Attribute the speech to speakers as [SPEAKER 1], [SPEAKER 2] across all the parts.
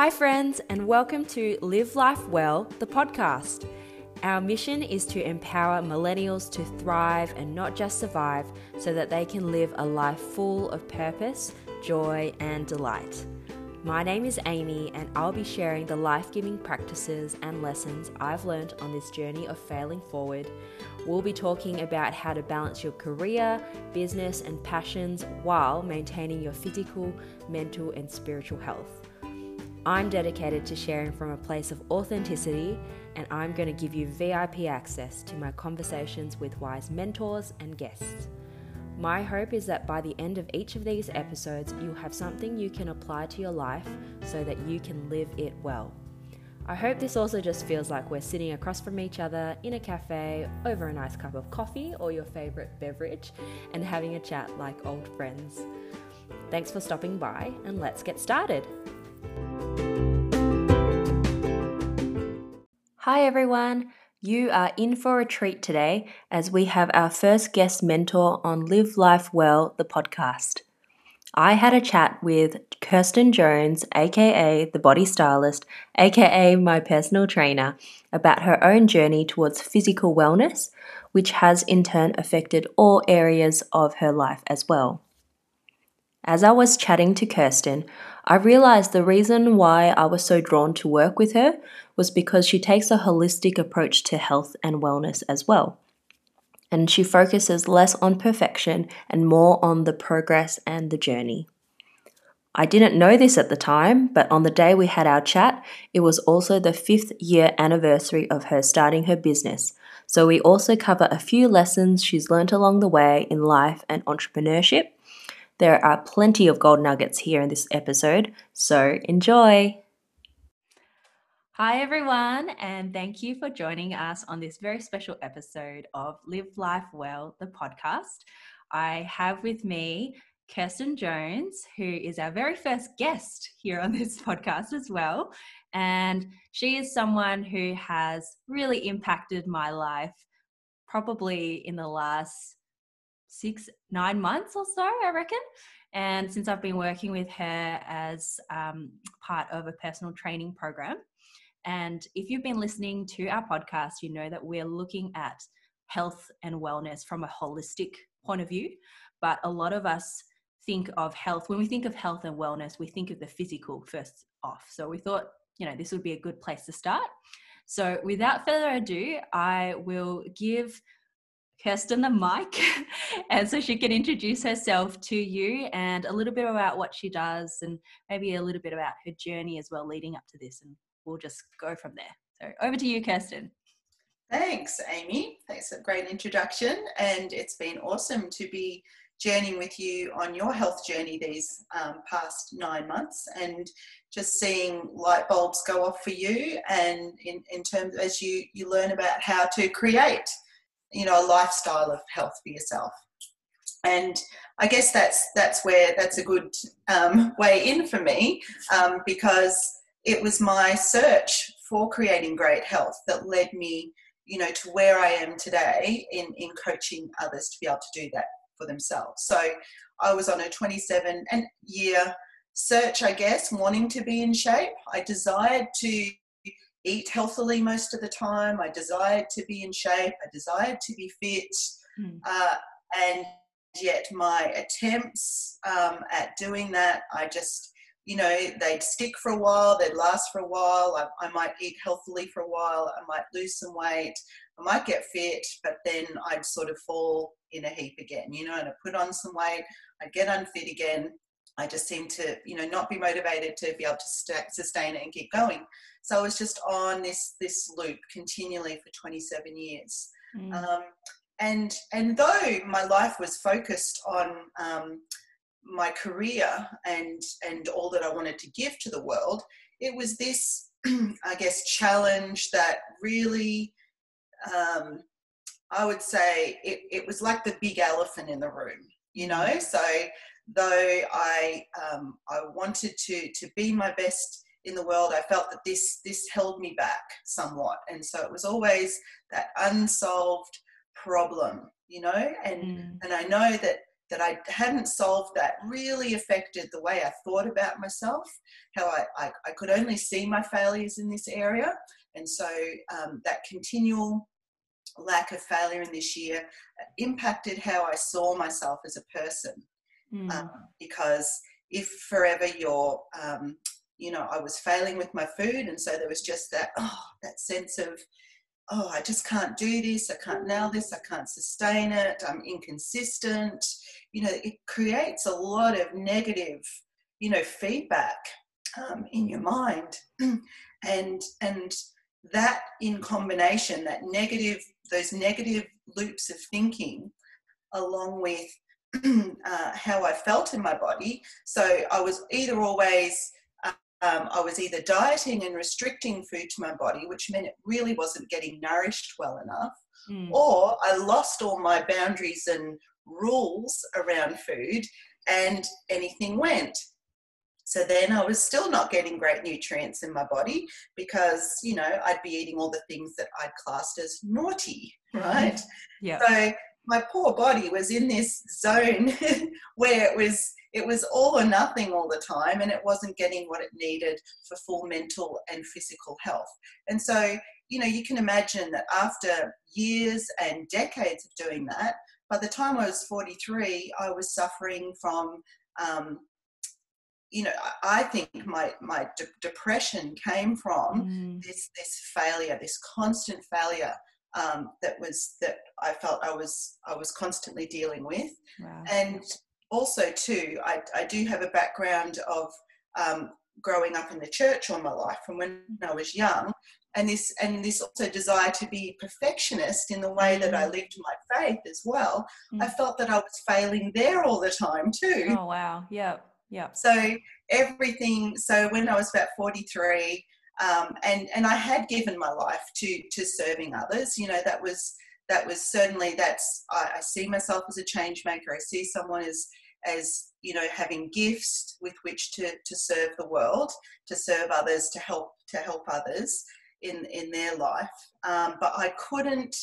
[SPEAKER 1] Hi, friends, and welcome to Live Life Well, the podcast. Our mission is to empower millennials to thrive and not just survive so that they can live a life full of purpose, joy, and delight. My name is Amy, and I'll be sharing the life giving practices and lessons I've learned on this journey of failing forward. We'll be talking about how to balance your career, business, and passions while maintaining your physical, mental, and spiritual health. I'm dedicated to sharing from a place of authenticity, and I'm going to give you VIP access to my conversations with wise mentors and guests. My hope is that by the end of each of these episodes, you'll have something you can apply to your life so that you can live it well. I hope this also just feels like we're sitting across from each other in a cafe over a nice cup of coffee or your favorite beverage and having a chat like old friends. Thanks for stopping by, and let's get started. Hi everyone, you are in for a treat today as we have our first guest mentor on Live Life Well, the podcast. I had a chat with Kirsten Jones, aka the body stylist, aka my personal trainer, about her own journey towards physical wellness, which has in turn affected all areas of her life as well. As I was chatting to Kirsten, I realized the reason why I was so drawn to work with her was because she takes a holistic approach to health and wellness as well. And she focuses less on perfection and more on the progress and the journey. I didn't know this at the time, but on the day we had our chat, it was also the fifth year anniversary of her starting her business. So we also cover a few lessons she's learnt along the way in life and entrepreneurship there are plenty of gold nuggets here in this episode, so enjoy! Hi, everyone, and thank you for joining us on this very special episode of Live Life Well, the podcast. I have with me Kirsten Jones, who is our very first guest here on this podcast as well. And she is someone who has really impacted my life probably in the last six, nine months or so, I reckon. And since I've been working with her as um, part of a personal training program. And if you've been listening to our podcast, you know that we're looking at health and wellness from a holistic point of view. But a lot of us think of health, when we think of health and wellness, we think of the physical first off. So we thought, you know, this would be a good place to start. So without further ado, I will give Kirsten the mic, and so she can introduce herself to you and a little bit about what she does, and maybe a little bit about her journey as well leading up to this. And we'll just go from there. So over to you, Kirsten.
[SPEAKER 2] Thanks, Amy. Thanks, for a great introduction, and it's been awesome to be journeying with you on your health journey these um, past nine months and just seeing light bulbs go off for you and in, in terms as you you learn about how to create you know a lifestyle of health for yourself. And i guess that's that's where that's a good um, way in for me um, because it was my search for creating great health that led me you know to where i am today in in coaching others to be able to do that for themselves. So i was on a 27 and year search i guess wanting to be in shape. I desired to eat healthily most of the time. I desired to be in shape. I desired to be fit. Mm. Uh, and yet, my attempts um, at doing that, I just, you know, they'd stick for a while, they'd last for a while. I, I might eat healthily for a while. I might lose some weight. I might get fit, but then I'd sort of fall in a heap again, you know, and I put on some weight, I'd get unfit again. I just seemed to, you know, not be motivated to be able to st- sustain it and keep going. So I was just on this this loop continually for 27 years. Mm. Um, and and though my life was focused on um, my career and and all that I wanted to give to the world, it was this, I guess, challenge that really. Um, I would say it, it was like the big elephant in the room, you know. Mm. So though I um, I wanted to to be my best in the world, I felt that this this held me back somewhat, and so it was always that unsolved problem, you know. And mm. and I know that that I hadn't solved that really affected the way I thought about myself, how I, I, I could only see my failures in this area. And so um, that continual lack of failure in this year impacted how I saw myself as a person. Mm. Um, because if forever you're, um, you know, I was failing with my food, and so there was just that, oh, that sense of, oh, I just can't do this, I can't nail this, I can't sustain it, I'm inconsistent. You know, it creates a lot of negative, you know, feedback um, in your mind, and and that in combination, that negative, those negative loops of thinking, along with uh, how I felt in my body. So I was either always um, I was either dieting and restricting food to my body, which meant it really wasn't getting nourished well enough, mm. or I lost all my boundaries and rules around food and anything went. So then I was still not getting great nutrients in my body because, you know, I'd be eating all the things that I'd classed as naughty, right?
[SPEAKER 3] yeah.
[SPEAKER 2] So my poor body was in this zone where it was it was all or nothing all the time and it wasn't getting what it needed for full mental and physical health and so you know you can imagine that after years and decades of doing that by the time i was 43 i was suffering from um, you know i think my my de- depression came from mm. this this failure this constant failure um, that was that I felt I was I was constantly dealing with, wow. and also too I, I do have a background of um, growing up in the church all my life from when I was young, and this and this also desire to be perfectionist in the way that I mm. lived my faith as well. Mm. I felt that I was failing there all the time too.
[SPEAKER 3] Oh wow, yeah, yeah.
[SPEAKER 2] So everything. So when I was about forty three. Um, and and I had given my life to to serving others. You know that was that was certainly that's I, I see myself as a change maker. I see someone as as you know having gifts with which to to serve the world, to serve others, to help to help others in in their life. Um, but I couldn't.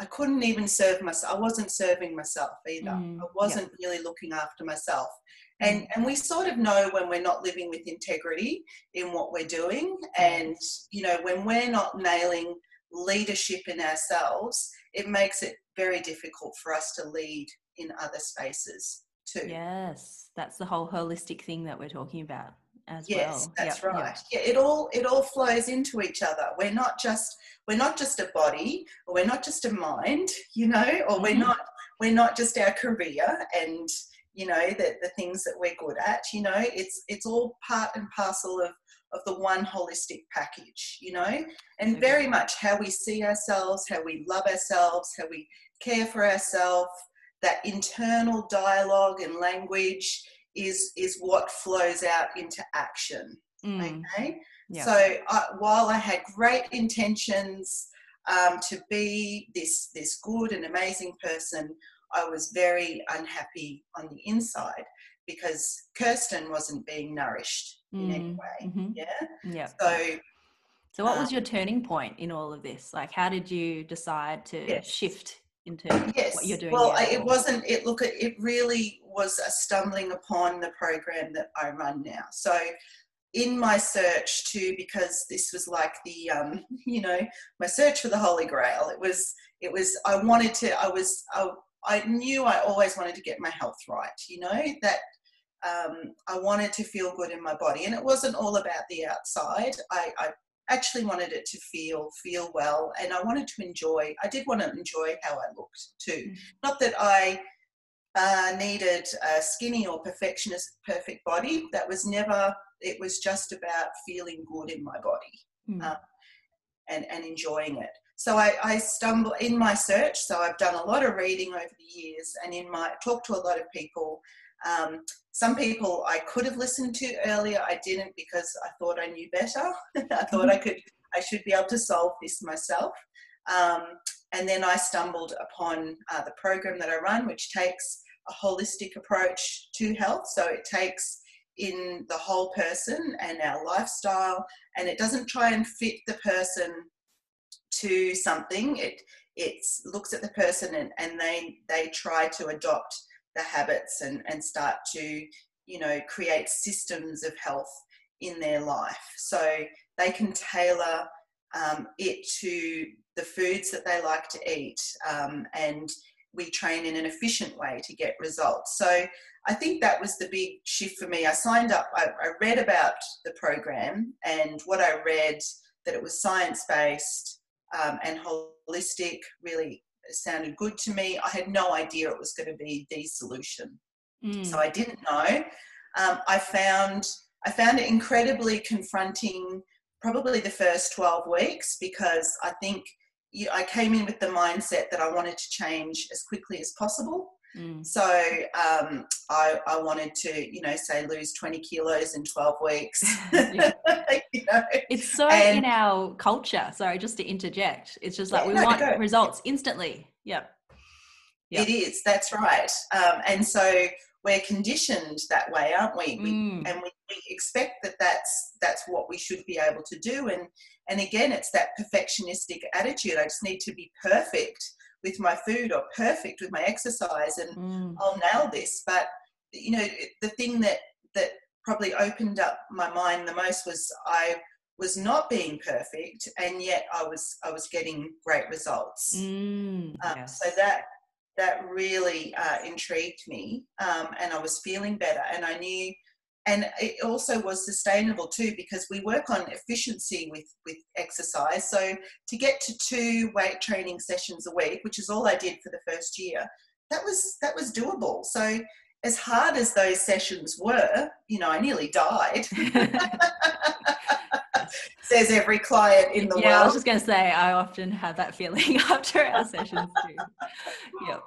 [SPEAKER 2] I couldn't even serve myself. I wasn't serving myself either. Mm, I wasn't really looking after myself and and we sort of know when we're not living with integrity in what we're doing and you know when we're not nailing leadership in ourselves it makes it very difficult for us to lead in other spaces too
[SPEAKER 3] yes that's the whole holistic thing that we're talking about as
[SPEAKER 2] yes,
[SPEAKER 3] well
[SPEAKER 2] that's yep, right. Yep. Yeah, it all it all flows into each other. We're not just we're not just a body, or we're not just a mind, you know, or we're mm-hmm. not we're not just our career and you know the, the things that we're good at you know it's it's all part and parcel of of the one holistic package you know and very much how we see ourselves how we love ourselves how we care for ourselves that internal dialogue and language is is what flows out into action mm. okay yeah. so I, while i had great intentions um, to be this this good and amazing person I was very unhappy on the inside because Kirsten wasn't being nourished mm. in any mm, way. Mm-hmm. Yeah.
[SPEAKER 3] Yeah.
[SPEAKER 2] So,
[SPEAKER 3] so what was um, your turning point in all of this? Like, how did you decide to yes. shift into yes. what you're doing?
[SPEAKER 2] Well, it wasn't. It look. It really was a stumbling upon the program that I run now. So. In my search too because this was like the, um, you know, my search for the Holy Grail. It was, it was. I wanted to. I was. I, I knew I always wanted to get my health right, you know, that um, I wanted to feel good in my body. And it wasn't all about the outside. I, I actually wanted it to feel feel well and I wanted to enjoy I did want to enjoy how I looked too. Mm. Not that I uh, needed a skinny or perfectionist perfect body. That was never it was just about feeling good in my body mm. um, and, and enjoying it. So I, I stumble in my search. So I've done a lot of reading over the years, and in my talk to a lot of people. Um, some people I could have listened to earlier, I didn't because I thought I knew better. I thought I could, I should be able to solve this myself. Um, and then I stumbled upon uh, the program that I run, which takes a holistic approach to health. So it takes in the whole person and our lifestyle, and it doesn't try and fit the person to something, it it looks at the person and, and they they try to adopt the habits and, and start to, you know, create systems of health in their life. So they can tailor um, it to the foods that they like to eat um, and we train in an efficient way to get results. So I think that was the big shift for me. I signed up, I, I read about the program, and what I read that it was science based um, and holistic really sounded good to me. I had no idea it was going to be the solution, mm. so I didn't know. Um, I found I found it incredibly confronting, probably the first twelve weeks, because I think I came in with the mindset that I wanted to change as quickly as possible. Mm. So um, I, I, wanted to, you know, say lose 20 kilos in 12 weeks. you
[SPEAKER 3] know? It's so and, in our culture. Sorry, just to interject. It's just like yeah, we no, want go. results instantly. Yeah.
[SPEAKER 2] Yep. It is. That's right. Um, and so we're conditioned that way, aren't we? we mm. And we, we expect that that's that's what we should be able to do. And and again, it's that perfectionistic attitude. I just need to be perfect with my food or perfect with my exercise and mm. I'll nail this. But you know, the thing that that probably opened up my mind the most was I was not being perfect and yet I was I was getting great results. Mm, um, yes. So that that really uh, intrigued me um, and I was feeling better and I knew and it also was sustainable too because we work on efficiency with with exercise so to get to two weight training sessions a week which is all i did for the first year that was that was doable so as hard as those sessions were you know i nearly died says every client in the
[SPEAKER 3] yeah,
[SPEAKER 2] world.
[SPEAKER 3] I was just going to say, I often have that feeling after our sessions too. yep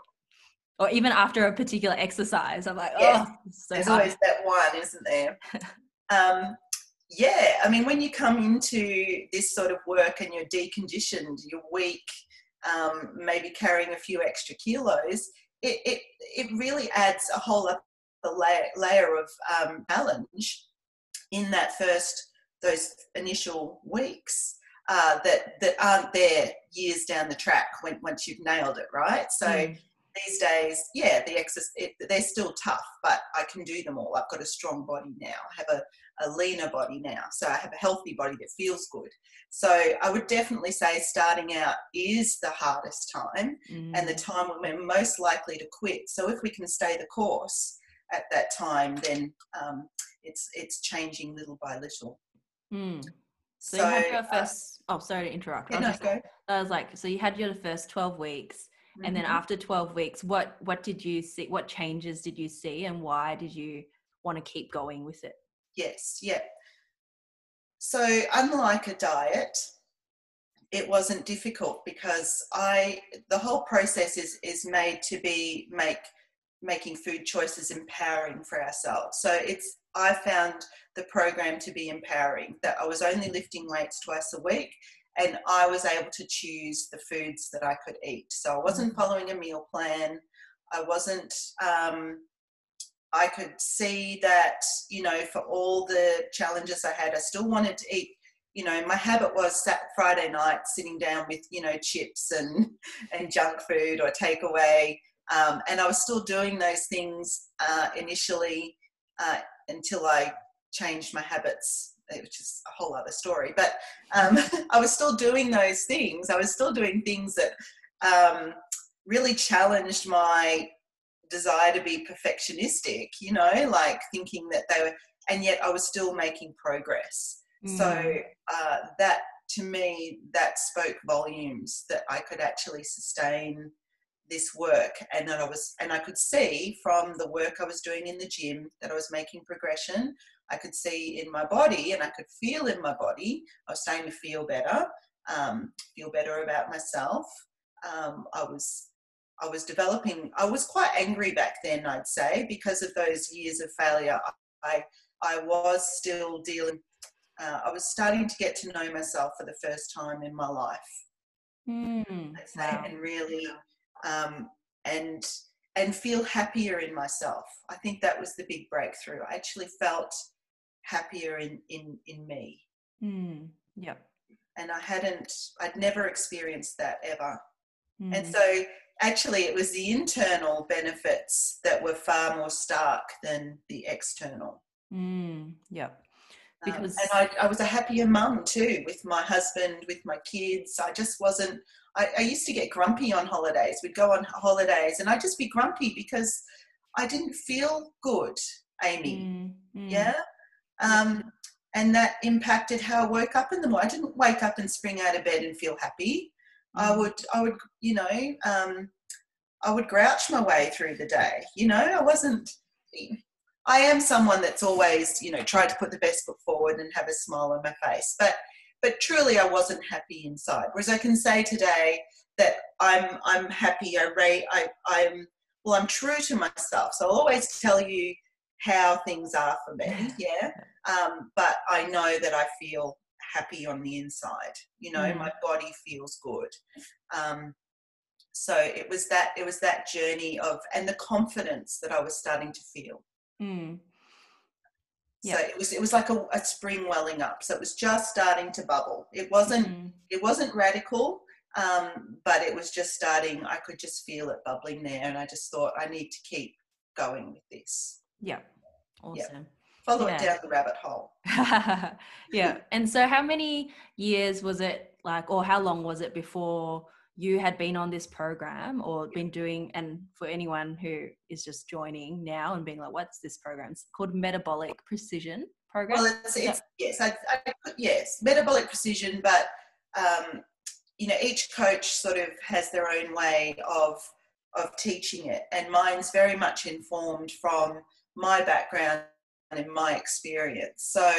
[SPEAKER 3] or even after a particular exercise, I'm like, yes. oh,
[SPEAKER 2] so there's hard. always that one, isn't there? um, yeah, I mean, when you come into this sort of work and you're deconditioned, you're weak, um, maybe carrying a few extra kilos, it, it, it really adds a whole other layer, layer of um, challenge in that first, those initial weeks. Uh, that that aren't there years down the track when once you've nailed it, right? So mm these days, yeah, the exercise, they're still tough, but I can do them all. I've got a strong body now. I have a, a leaner body now. So I have a healthy body that feels good. So I would definitely say starting out is the hardest time mm. and the mm. time when we're most likely to quit. So if we can stay the course at that time, then um, it's it's changing little by little.
[SPEAKER 3] Mm. So, so, you had your uh, first. Uh, oh, sorry to interrupt.
[SPEAKER 2] Yeah, no, go.
[SPEAKER 3] I was like, so you had your first twelve weeks, and then mm-hmm. after 12 weeks what what did you see what changes did you see and why did you want to keep going with it?
[SPEAKER 2] Yes yeah so unlike a diet it wasn't difficult because i the whole process is is made to be make making food choices empowering for ourselves. So it's i found the program to be empowering that i was only lifting weights twice a week and I was able to choose the foods that I could eat. So I wasn't mm. following a meal plan. I wasn't. Um, I could see that you know for all the challenges I had, I still wanted to eat. You know, my habit was sat Friday night sitting down with you know chips and and junk food or takeaway, um, and I was still doing those things uh, initially uh, until I changed my habits which is a whole other story. But um, I was still doing those things. I was still doing things that um, really challenged my desire to be perfectionistic, you know, like thinking that they were, and yet I was still making progress. Mm. So uh, that to me, that spoke volumes that I could actually sustain this work and that I was and I could see from the work I was doing in the gym that I was making progression I could see in my body and I could feel in my body. I was starting to feel better, um, feel better about myself. Um, I was I was developing. I was quite angry back then, I'd say, because of those years of failure. I I was still dealing. Uh, I was starting to get to know myself for the first time in my life, mm, wow. and really, um, and and feel happier in myself. I think that was the big breakthrough. I actually felt happier in in in me
[SPEAKER 3] mm, yeah
[SPEAKER 2] and i hadn't i'd never experienced that ever mm. and so actually it was the internal benefits that were far more stark than the external.
[SPEAKER 3] Mm, yep.
[SPEAKER 2] Um, because um, and I, I, was a happier mum too with my husband, with my kids. I just wasn't. I, I, used to get grumpy on holidays. We'd go on holidays, and I'd just be grumpy because I didn't feel good, Amy. Mm, mm. Yeah. Um, and that impacted how I woke up in the morning. I didn't wake up and spring out of bed and feel happy. I mm. would, I would, you know, um, I would grouch my way through the day. You know, I wasn't. I am someone that's always, you know, tried to put the best foot forward and have a smile on my face. But, but truly, I wasn't happy inside. Whereas I can say today that I'm, I'm happy. I rate. I, I'm, well, I'm true to myself. So I'll always tell you how things are for me. Yeah. Um, but I know that I feel happy on the inside. You know, mm. my body feels good. Um, so it was that it was that journey of and the confidence that I was starting to feel. Mm. So it was it was like a, a, spring welling up. So it was just starting to bubble. It wasn't mm. it wasn't radical, um, but it was just starting. I could just feel it bubbling there, and I just thought I need to keep going with this.
[SPEAKER 3] Yeah, awesome. Yeah
[SPEAKER 2] follow yeah. it down the rabbit hole.
[SPEAKER 3] yeah. And so, how many years was it like, or how long was it before you had been on this program or been doing? And for anyone who is just joining now and being like, what's this program? It's called Metabolic Precision Program.
[SPEAKER 2] Well, it's, it's yes, I, I, yes, Metabolic Precision, but um, you know, each coach sort of has their own way of of teaching it, and mine's very much informed from my background and in my experience. So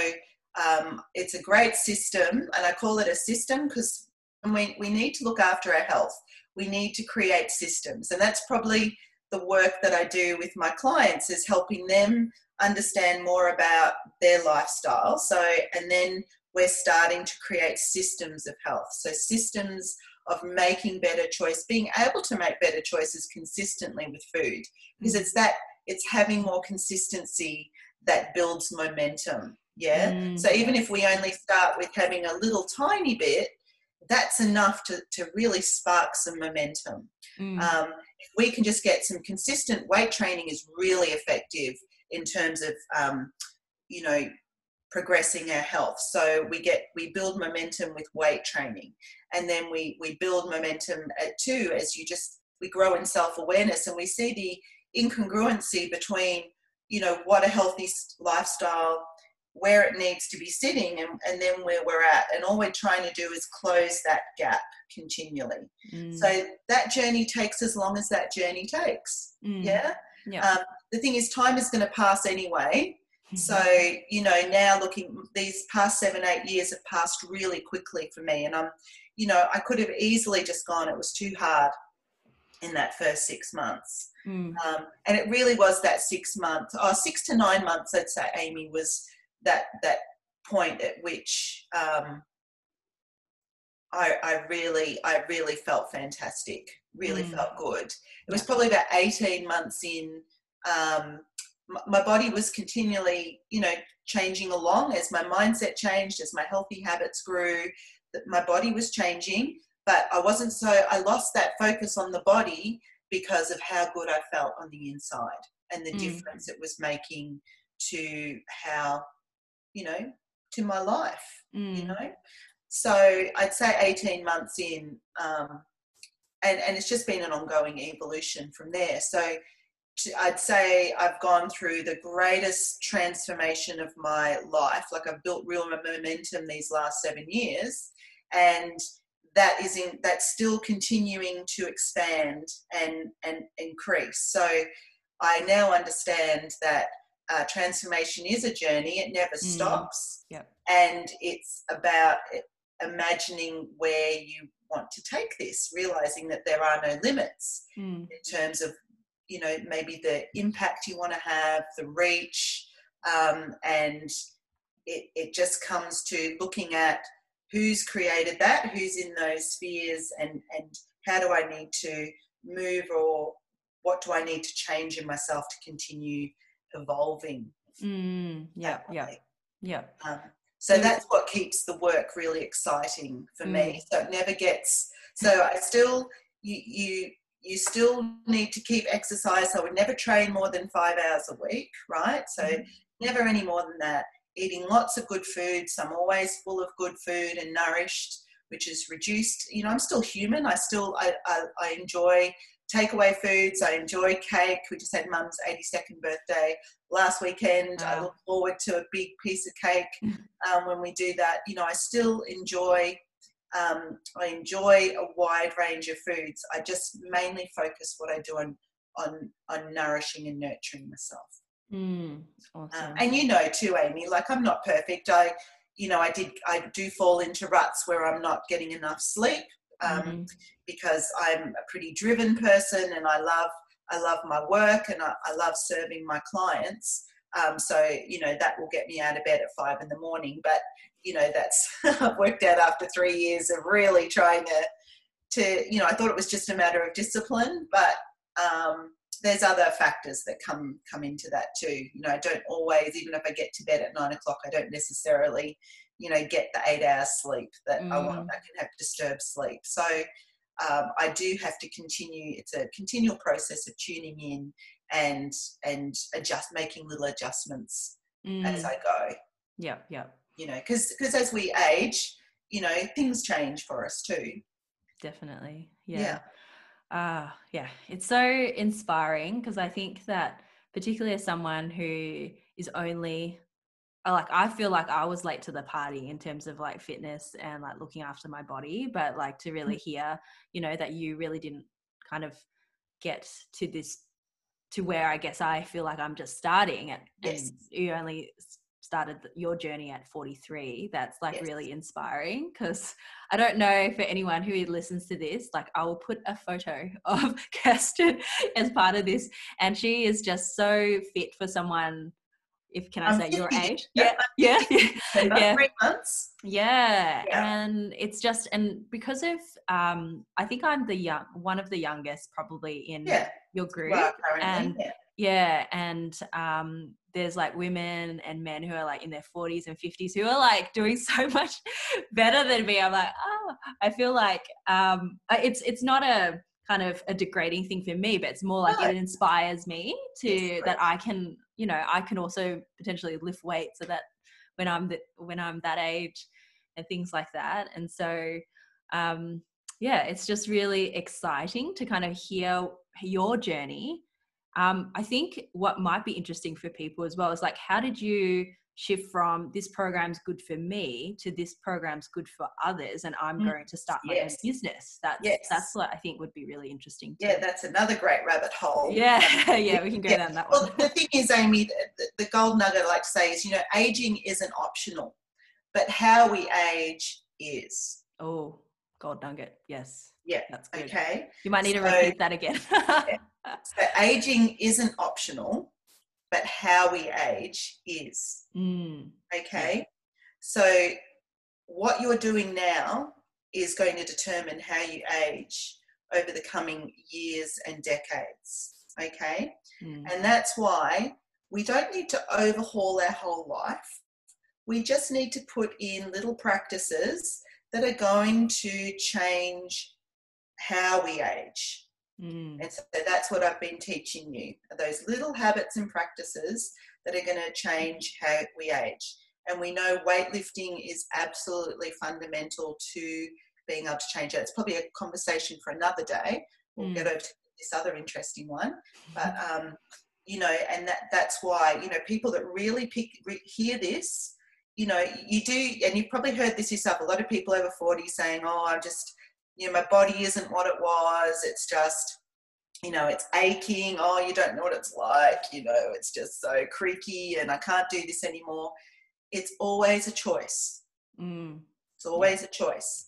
[SPEAKER 2] um, it's a great system, and I call it a system because we, we need to look after our health. We need to create systems, and that's probably the work that I do with my clients is helping them understand more about their lifestyle. So, and then we're starting to create systems of health. So, systems of making better choice, being able to make better choices consistently with food, because it's that it's having more consistency that builds momentum. Yeah. Mm. So even if we only start with having a little tiny bit, that's enough to, to really spark some momentum. Mm. Um, if we can just get some consistent weight training is really effective in terms of, um, you know, progressing our health. So we get we build momentum with weight training, and then we we build momentum at too as you just we grow in self awareness, and we see the incongruency between you know what a healthy lifestyle where it needs to be sitting and, and then where we're at. And all we're trying to do is close that gap continually. Mm. so that journey takes as long as that journey takes. Mm. yeah? Yeah. Um, the thing is time is going to pass anyway. Mm-hmm. so you know now looking these past seven eight years have passed really quickly for me. And i'm you know i could have easily just gone. It was too hard in that first six months Mm. Um, and it really was that six months, or oh, six to nine months, I'd say, Amy, was that that point at which um, I, I, really, I really felt fantastic. Really mm. felt good. It was probably about eighteen months in. Um, my body was continually, you know, changing along as my mindset changed, as my healthy habits grew. That my body was changing, but I wasn't so. I lost that focus on the body because of how good I felt on the inside and the mm. difference it was making to how, you know, to my life, mm. you know. So I'd say 18 months in, um, and, and it's just been an ongoing evolution from there. So I'd say I've gone through the greatest transformation of my life. Like I've built real momentum these last seven years. And that is in that's still continuing to expand and and increase. So I now understand that uh, transformation is a journey; it never mm. stops.
[SPEAKER 3] Yep.
[SPEAKER 2] And it's about imagining where you want to take this, realizing that there are no limits mm. in terms of you know maybe the impact you want to have, the reach, um, and it, it just comes to looking at who's created that, who's in those spheres, and and how do I need to move or what do I need to change in myself to continue evolving?
[SPEAKER 3] Mm, yeah, yeah, yeah.
[SPEAKER 2] Um, so that's what keeps the work really exciting for mm. me. So it never gets. So I still you you you still need to keep exercise. I would never train more than five hours a week, right? So mm-hmm. never any more than that. Eating lots of good foods. I'm always full of good food and nourished, which is reduced. You know, I'm still human. I still I, I, I enjoy takeaway foods. I enjoy cake. We just had mum's 82nd birthday last weekend. Wow. I look forward to a big piece of cake um, when we do that. You know, I still enjoy. Um, I enjoy a wide range of foods. I just mainly focus what I do on on on nourishing and nurturing myself.
[SPEAKER 3] Mm, awesome.
[SPEAKER 2] um, and you know too, Amy. Like I'm not perfect. I, you know, I did. I do fall into ruts where I'm not getting enough sleep um, mm-hmm. because I'm a pretty driven person and I love I love my work and I, I love serving my clients. Um, so you know that will get me out of bed at five in the morning. But you know that's I've worked out after three years of really trying to to you know I thought it was just a matter of discipline, but um, there's other factors that come come into that too. You know I don't always even if I get to bed at nine o'clock I don't necessarily you know get the eight hours sleep that mm. I want. Mm. I can have disturbed sleep. So um, I do have to continue. It's a continual process of tuning in and and adjust, making little adjustments mm. as I go.
[SPEAKER 3] Yeah, yeah.
[SPEAKER 2] You know, because because as we age, you know, things change for us too.
[SPEAKER 3] Definitely. Yeah. Yeah. Uh, yeah. It's so inspiring because I think that particularly as someone who is only like I feel like I was late to the party in terms of like fitness and like looking after my body, but like to really mm. hear, you know, that you really didn't kind of get to this to where I guess I feel like I'm just starting at, yes. and you only started your journey at 43 that's like yes. really inspiring because i don't know for anyone who listens to this like i will put a photo of kirsten as part of this and she is just so fit for someone if can I say your age?
[SPEAKER 2] Yeah,
[SPEAKER 3] yeah,
[SPEAKER 2] yeah. yeah. Three months.
[SPEAKER 3] Yeah. yeah. and it's just and because of um, I think I'm the young one of the youngest probably in
[SPEAKER 2] yeah.
[SPEAKER 3] your group, well, and yeah. yeah, and um, there's like women and men who are like in their 40s and 50s who are like doing so much better than me. I'm like, oh, I feel like um, it's it's not a kind of a degrading thing for me, but it's more like it inspires me to yes, that I can, you know, I can also potentially lift weight so that when I'm the, when I'm that age and things like that. And so, um, yeah, it's just really exciting to kind of hear your journey. Um, I think what might be interesting for people as well is like, how did you shift from this program's good for me to this program's good for others and i'm mm. going to start my yes. own business that's yes. that's what i think would be really interesting
[SPEAKER 2] too. yeah that's another great rabbit hole
[SPEAKER 3] yeah yeah we can go yeah. down that
[SPEAKER 2] one well the thing is amy the, the gold nugget i like to say is you know aging isn't optional but how we age is
[SPEAKER 3] oh gold nugget yes
[SPEAKER 2] yeah
[SPEAKER 3] that's good
[SPEAKER 2] okay
[SPEAKER 3] you might need so, to repeat that again.
[SPEAKER 2] so aging isn't optional but how we age is.
[SPEAKER 3] Mm.
[SPEAKER 2] Okay. So, what you're doing now is going to determine how you age over the coming years and decades. Okay. Mm. And that's why we don't need to overhaul our whole life. We just need to put in little practices that are going to change how we age.
[SPEAKER 3] Mm.
[SPEAKER 2] And so that's what I've been teaching you those little habits and practices that are going to change how we age. And we know weightlifting is absolutely fundamental to being able to change that. It's probably a conversation for another day. We'll mm. get over to this other interesting one. But, um, you know, and that, that's why, you know, people that really pick, re- hear this, you know, you do, and you've probably heard this yourself, a lot of people over 40 saying, oh, I'm just, you know, my body isn't what it was. It's just, you know, it's aching. Oh, you don't know what it's like. You know, it's just so creaky and I can't do this anymore. It's always a choice.
[SPEAKER 3] Mm.
[SPEAKER 2] It's always a choice.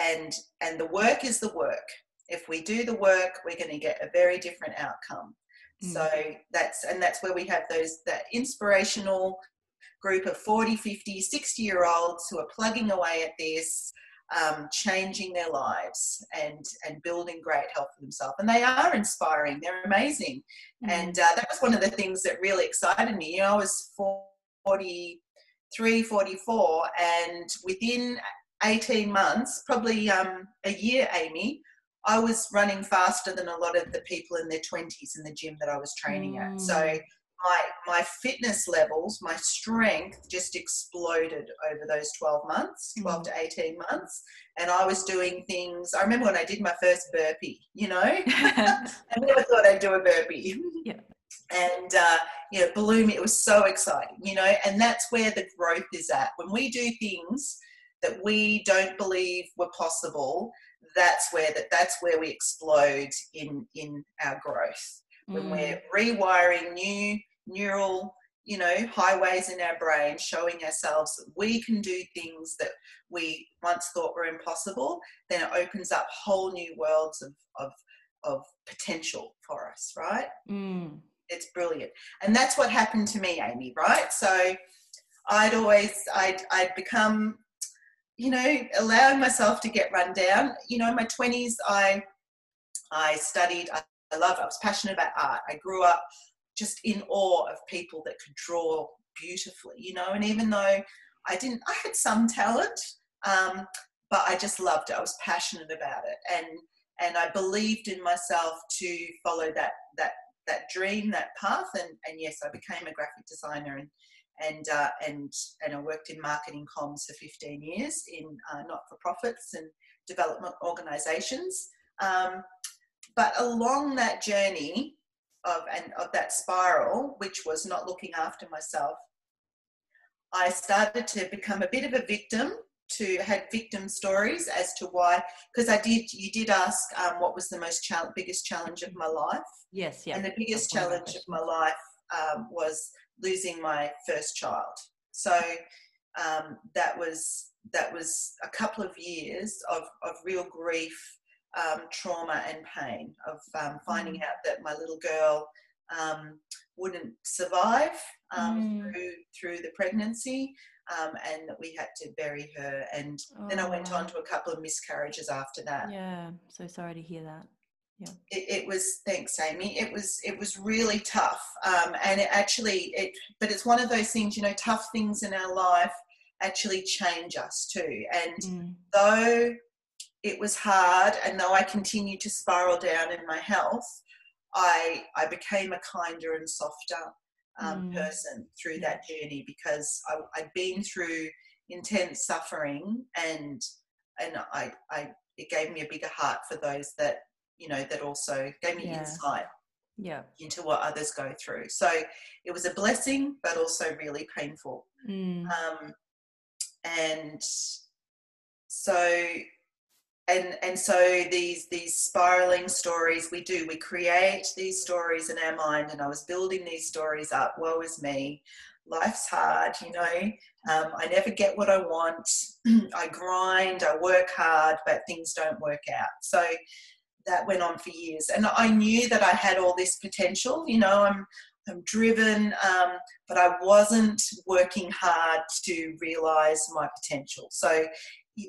[SPEAKER 2] And and the work is the work. If we do the work, we're going to get a very different outcome. Mm. So that's and that's where we have those that inspirational group of 40, 50, 60 year olds who are plugging away at this um, changing their lives and and building great health for themselves. And they are inspiring. They're amazing. Mm-hmm. And uh, that was one of the things that really excited me. You know, I was 43, 44, and within 18 months, probably um, a year, Amy, I was running faster than a lot of the people in their 20s in the gym that I was training mm. at. So mm. My my fitness levels, my strength just exploded over those 12 months, 12 mm. to 18 months. And I was doing things. I remember when I did my first burpee, you know, I never thought I'd do a burpee.
[SPEAKER 3] Yeah.
[SPEAKER 2] And uh, you know, blew me. It was so exciting, you know, and that's where the growth is at. When we do things that we don't believe were possible, that's where that that's where we explode in in our growth. When mm. we're rewiring new neural you know highways in our brain showing ourselves that we can do things that we once thought were impossible then it opens up whole new worlds of of, of potential for us right?
[SPEAKER 3] Mm.
[SPEAKER 2] it's brilliant. And that's what happened to me amy right? So i'd always i'd i'd become you know allowing myself to get run down. You know in my 20s i i studied i, I love i was passionate about art. I grew up just in awe of people that could draw beautifully, you know. And even though I didn't, I had some talent, um, but I just loved it. I was passionate about it, and and I believed in myself to follow that that that dream, that path. And and yes, I became a graphic designer and. And, uh, and and I worked in marketing comms for 15 years in uh, not-for-profits and development organisations. Um, but along that journey, of and of that spiral, which was not looking after myself, I started to become a bit of a victim. To had victim stories as to why, because I did. You did ask um, what was the most challenge, biggest challenge of my life.
[SPEAKER 3] Yes, yeah.
[SPEAKER 2] And the biggest challenge of my life um, was losing my first child. So um, that was that was a couple of years of, of real grief um, trauma and pain of um, finding mm. out that my little girl um, wouldn't survive um, mm. through through the pregnancy, um, and that we had to bury her. And oh. then I went on oh. to a couple of miscarriages after that.
[SPEAKER 3] Yeah, so sorry to hear that. Yeah.
[SPEAKER 2] It, it was thanks, Amy. It was it was really tough, um, and it actually it. But it's one of those things, you know, tough things in our life actually change us too. And mm. though it was hard, and though I continued to spiral down in my health, I I became a kinder and softer um, mm. person through that journey because I, I'd been through intense suffering, and and I I it gave me a bigger heart for those that you know that also gave me yeah. insight
[SPEAKER 3] yeah.
[SPEAKER 2] into what others go through. So it was a blessing, but also really painful.
[SPEAKER 3] Mm.
[SPEAKER 2] Um, and so and and so these these spiraling stories we do we create these stories in our mind. And i was building these stories up. Woe is me. Life's hard you know? Um, i never get what i want. I grind i work hard but things don't work out. So that went on for years. And i knew that i had all this potential you know? I'm i'm driven um, but i wasn't working hard to realize my potential. So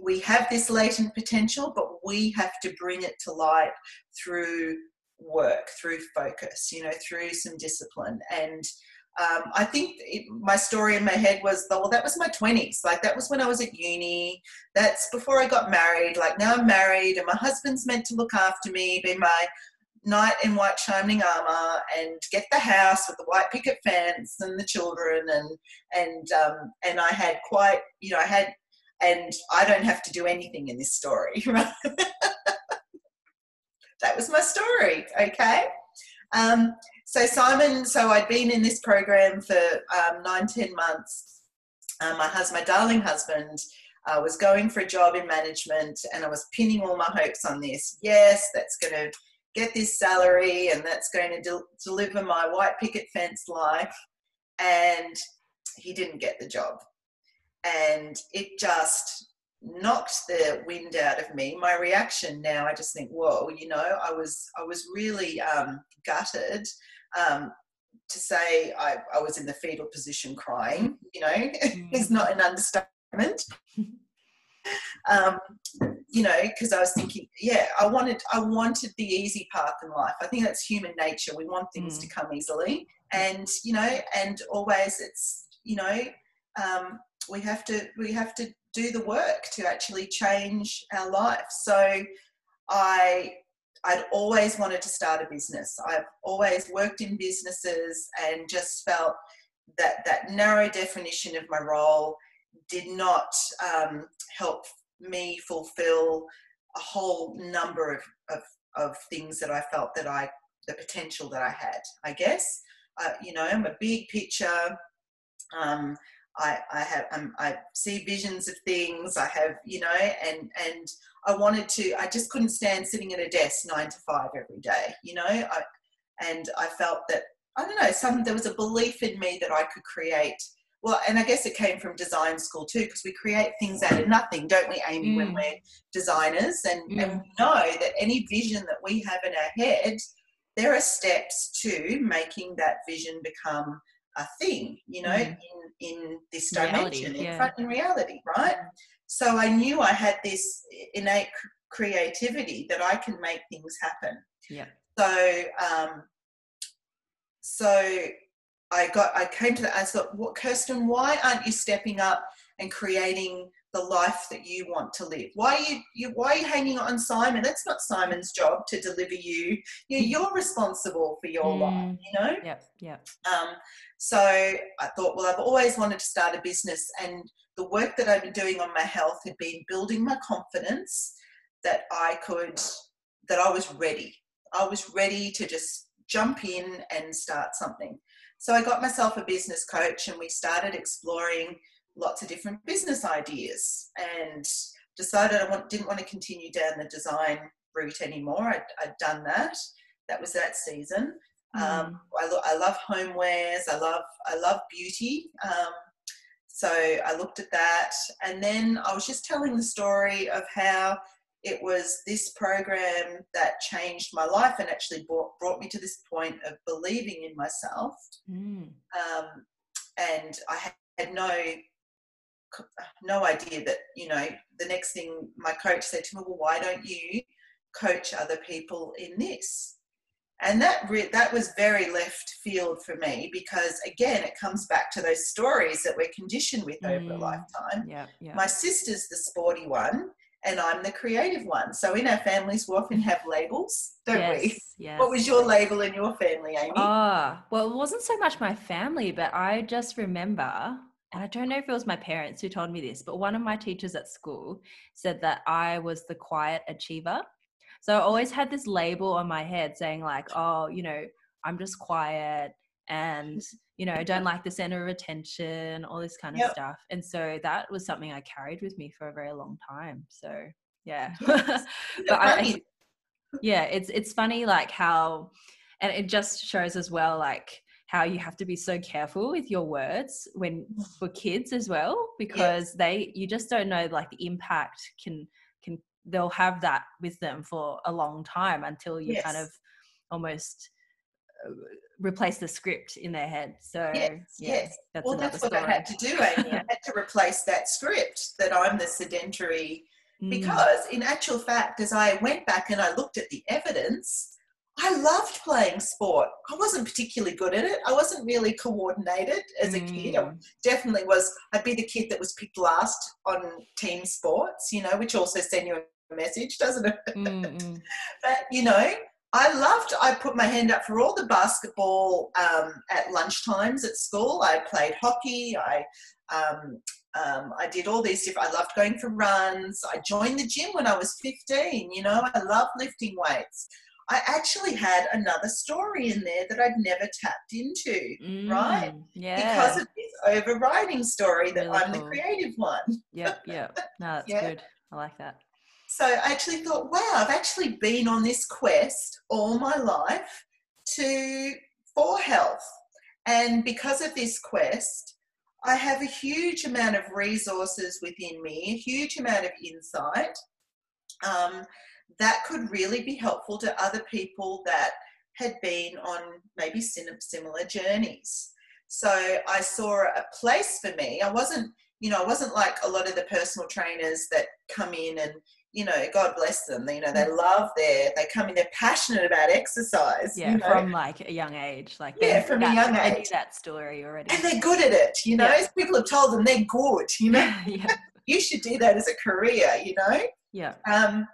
[SPEAKER 2] we have this latent potential, but we have to bring it to light through work, through focus, you know, through some discipline. And um, I think it, my story in my head was, well, that was my 20s. Like, that was when I was at uni. That's before I got married. Like, now I'm married and my husband's meant to look after me, be my knight in white shining armor and get the house with the white picket fence and the children and and um, and I had quite you know I had and I don't have to do anything in this story. that was my story, okay? Um, so Simon, so I'd been in this program for um, nine, ten months. Um, my husband, my darling husband, uh, was going for a job in management, and I was pinning all my hopes on this. Yes, that's going to get this salary, and that's going to de- deliver my white picket fence life. And he didn't get the job and it just knocked the wind out of me my reaction now i just think whoa you know i was i was really um, gutted um, to say I, I was in the fetal position crying you know mm. is not an understatement um, you know because i was thinking yeah i wanted i wanted the easy path in life i think that's human nature we want things mm. to come easily and you know and always it's you know um, we have to we have to do the work to actually change our life so I I'd always wanted to start a business. I've always worked in businesses and just felt that that narrow definition of my role did not um, help me fulfill a whole number of, of, of things that I felt that I the potential that I had. I guess uh, you know I'm a big picture. Um, I, I have um, I see visions of things. I have you know, and and I wanted to. I just couldn't stand sitting at a desk nine to five every day. You know, I, and I felt that I don't know. Some there was a belief in me that I could create. Well, and I guess it came from design school too, because we create things out of nothing, don't we, Amy? Mm. When we're designers, and, mm. and we know that any vision that we have in our head, there are steps to making that vision become a thing. You know, mm in this dimension, reality, in front in reality, right? So I knew I had this innate creativity that I can make things happen.
[SPEAKER 3] Yeah.
[SPEAKER 2] So um, so I got I came to that. I thought, what Kirsten, why aren't you stepping up and creating the life that you want to live? Why are you, you why are you hanging on Simon? That's not Simon's job to deliver you. you you're responsible for your mm. life, you know?
[SPEAKER 3] Yep, yep.
[SPEAKER 2] Um, so I thought, well, I've always wanted to start a business, and the work that I've been doing on my health had been building my confidence that I could, that I was ready. I was ready to just jump in and start something. So I got myself a business coach, and we started exploring lots of different business ideas, and decided I want, didn't want to continue down the design route anymore. I'd, I'd done that. That was that season. Um, mm. I, lo- I love homewares. I love I love beauty. Um, so I looked at that, and then I was just telling the story of how it was this program that changed my life and actually brought, brought me to this point of believing in myself. Mm. Um, and I had no no idea that you know the next thing my coach said to me, well, why don't you coach other people in this? and that re- that was very left field for me because again it comes back to those stories that we're conditioned with mm. over a mm. lifetime
[SPEAKER 3] yeah, yeah.
[SPEAKER 2] my sister's the sporty one and i'm the creative one so in our families we often have labels don't
[SPEAKER 3] yes,
[SPEAKER 2] we
[SPEAKER 3] yes.
[SPEAKER 2] what was your label in your family amy
[SPEAKER 3] ah oh, well it wasn't so much my family but i just remember and I don't know if it was my parents who told me this, but one of my teachers at school said that I was the quiet achiever. So I always had this label on my head saying, like, oh, you know, I'm just quiet and, you know, I don't like the center of attention, all this kind of yep. stuff. And so that was something I carried with me for a very long time. So yeah. But I, yeah, it's it's funny like how and it just shows as well like how you have to be so careful with your words when for kids as well because yes. they you just don't know like the impact can can they'll have that with them for a long time until you yes. kind of almost uh, replace the script in their head. So
[SPEAKER 2] yes, yeah, yes. That's well, that's what story. I had to do, Amy. I had to replace that script that I'm the sedentary. Mm. Because in actual fact, as I went back and I looked at the evidence, I loved playing sport. I wasn't particularly good at it. I wasn't really coordinated as a mm. kid. I mm. definitely was. I'd be the kid that was picked last on team sports, you know, which also sent you a message, doesn't it? Mm, but, you know, I loved, I put my hand up for all the basketball um, at lunchtimes at school. I played hockey. I, um, um, I did all these different, I loved going for runs. I joined the gym when I was 15, you know, I loved lifting weights. I actually had another story in there that I'd never tapped into, mm, right?
[SPEAKER 3] Yeah.
[SPEAKER 2] Because of this overriding story that really I'm cool. the creative one.
[SPEAKER 3] Yep, yep. No, that's yeah. good. I like that.
[SPEAKER 2] So I actually thought, wow, I've actually been on this quest all my life to for health. And because of this quest, I have a huge amount of resources within me, a huge amount of insight. Um, that could really be helpful to other people that had been on maybe similar journeys. So I saw a place for me. I wasn't, you know, I wasn't like a lot of the personal trainers that come in and, you know, God bless them. You know, they mm. love their, they come in, they're passionate about exercise.
[SPEAKER 3] Yeah,
[SPEAKER 2] you know?
[SPEAKER 3] from like a young age. Like
[SPEAKER 2] yeah, from that, a young age.
[SPEAKER 3] that story already.
[SPEAKER 2] And they're good at it. You know, yeah. people have told them they're good. You know,
[SPEAKER 3] yeah.
[SPEAKER 2] you should do that as a career. You know.
[SPEAKER 3] Yeah.
[SPEAKER 2] Um,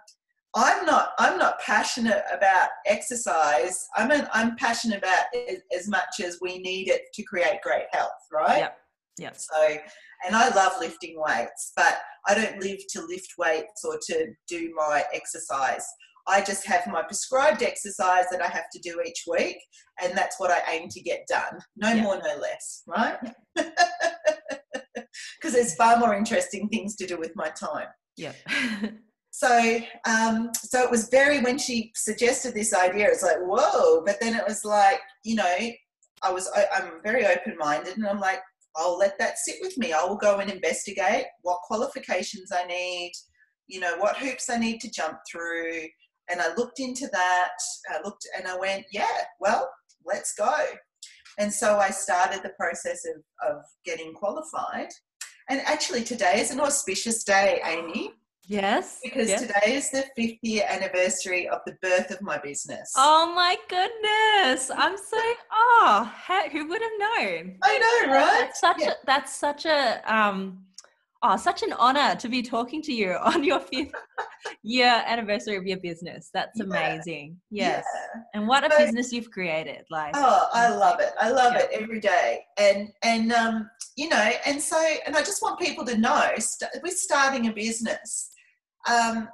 [SPEAKER 2] I'm not I'm not passionate about exercise. I'm an, I'm passionate about it as much as we need it to create great health, right?
[SPEAKER 3] Yep. Yep.
[SPEAKER 2] So, and I love lifting weights, but I don't live to lift weights or to do my exercise. I just have my prescribed exercise that I have to do each week, and that's what I aim to get done. No
[SPEAKER 3] Yeah.
[SPEAKER 2] more, no less, right? Because there's far more interesting things to do with my time.
[SPEAKER 3] Yep.
[SPEAKER 2] So, um, so it was very when she suggested this idea, it's like whoa. But then it was like, you know, I was I'm very open minded, and I'm like, I'll let that sit with me. I will go and investigate what qualifications I need, you know, what hoops I need to jump through. And I looked into that. I looked and I went, yeah, well, let's go. And so I started the process of, of getting qualified. And actually, today is an auspicious day, Amy
[SPEAKER 3] yes.
[SPEAKER 2] because
[SPEAKER 3] yes.
[SPEAKER 2] today is the fifth year anniversary of the birth of my business.
[SPEAKER 3] Oh my goodness! I'm so oh, heck, who would have known?
[SPEAKER 2] I know, right?
[SPEAKER 3] That's such
[SPEAKER 2] Yeah.
[SPEAKER 3] a that's such a um oh such an honor to be talking to you on your fifth year anniversary of your business. That's
[SPEAKER 2] Yeah.
[SPEAKER 3] amazing. Yes.
[SPEAKER 2] Yeah.
[SPEAKER 3] And what a
[SPEAKER 2] So-
[SPEAKER 3] business you've created. Like
[SPEAKER 2] Oh, I love it. I love
[SPEAKER 3] Yeah.
[SPEAKER 2] it every day. And and um, you know, and so and I just want people to know st- we're starting a business. Um,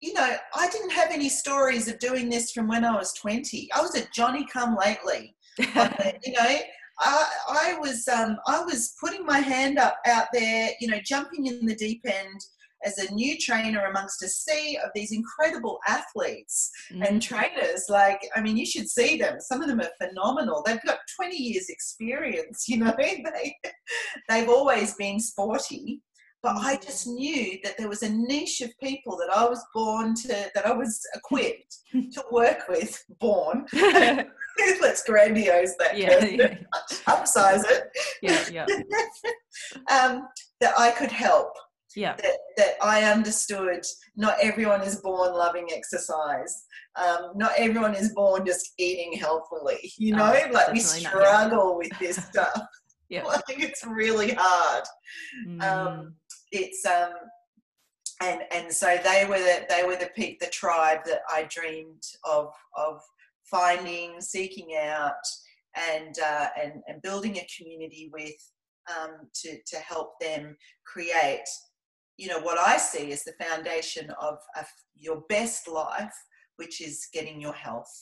[SPEAKER 2] you know, I didn't have any stories of doing this from when I was 20. I was a Johnny come lately. you know I, I was um, I was putting my hand up out there, you know, jumping in the deep end as a new trainer amongst a sea of these incredible athletes and
[SPEAKER 3] Mm.
[SPEAKER 2] trainers. Like, I mean, you should see them. Some of them are phenomenal. They've got 20 years experience, you know, they, they've always been sporty. But I just knew that there was a niche of people that I was born to, that I was equipped to work with, born. Let's grandiose that,
[SPEAKER 3] yeah, yeah,
[SPEAKER 2] upsize it,
[SPEAKER 3] yeah, yeah,
[SPEAKER 2] um, that I could help.
[SPEAKER 3] yeah.
[SPEAKER 2] That, that I understood not everyone is born loving exercise. Um, not everyone is born just eating healthfully. You
[SPEAKER 3] Oh,
[SPEAKER 2] know, like we
[SPEAKER 3] definitely not, yeah.
[SPEAKER 2] struggle with this stuff.
[SPEAKER 3] Yeah.
[SPEAKER 2] Like it's really hard.
[SPEAKER 3] Mm.
[SPEAKER 2] Um, it's um, and and so they were the they were the pe- the tribe that I dreamed of of finding, seeking out, and uh, and and building a community with um, to to help them create. You know what I see as the foundation of, of your best life, which is getting your health,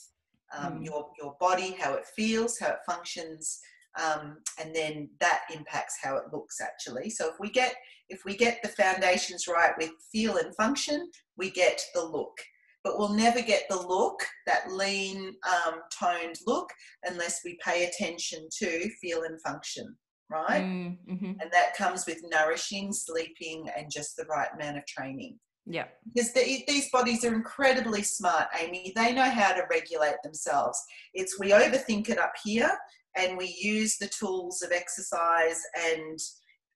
[SPEAKER 2] um,
[SPEAKER 3] Mm.
[SPEAKER 2] your your body, how it feels, how it functions, um, and then that impacts how it looks actually. So if we get if we get the foundations right with feel and function, we get the look. But we'll never get the look, that lean, um, toned look, unless we pay attention to feel and function, right?
[SPEAKER 3] Mm, mhm.
[SPEAKER 2] And that comes with nourishing, sleeping, and just the right amount of training.
[SPEAKER 3] Yeah.
[SPEAKER 2] Because the, these bodies are incredibly smart, Amy. They know how to regulate themselves. It's we overthink it up here, and we use the tools of exercise and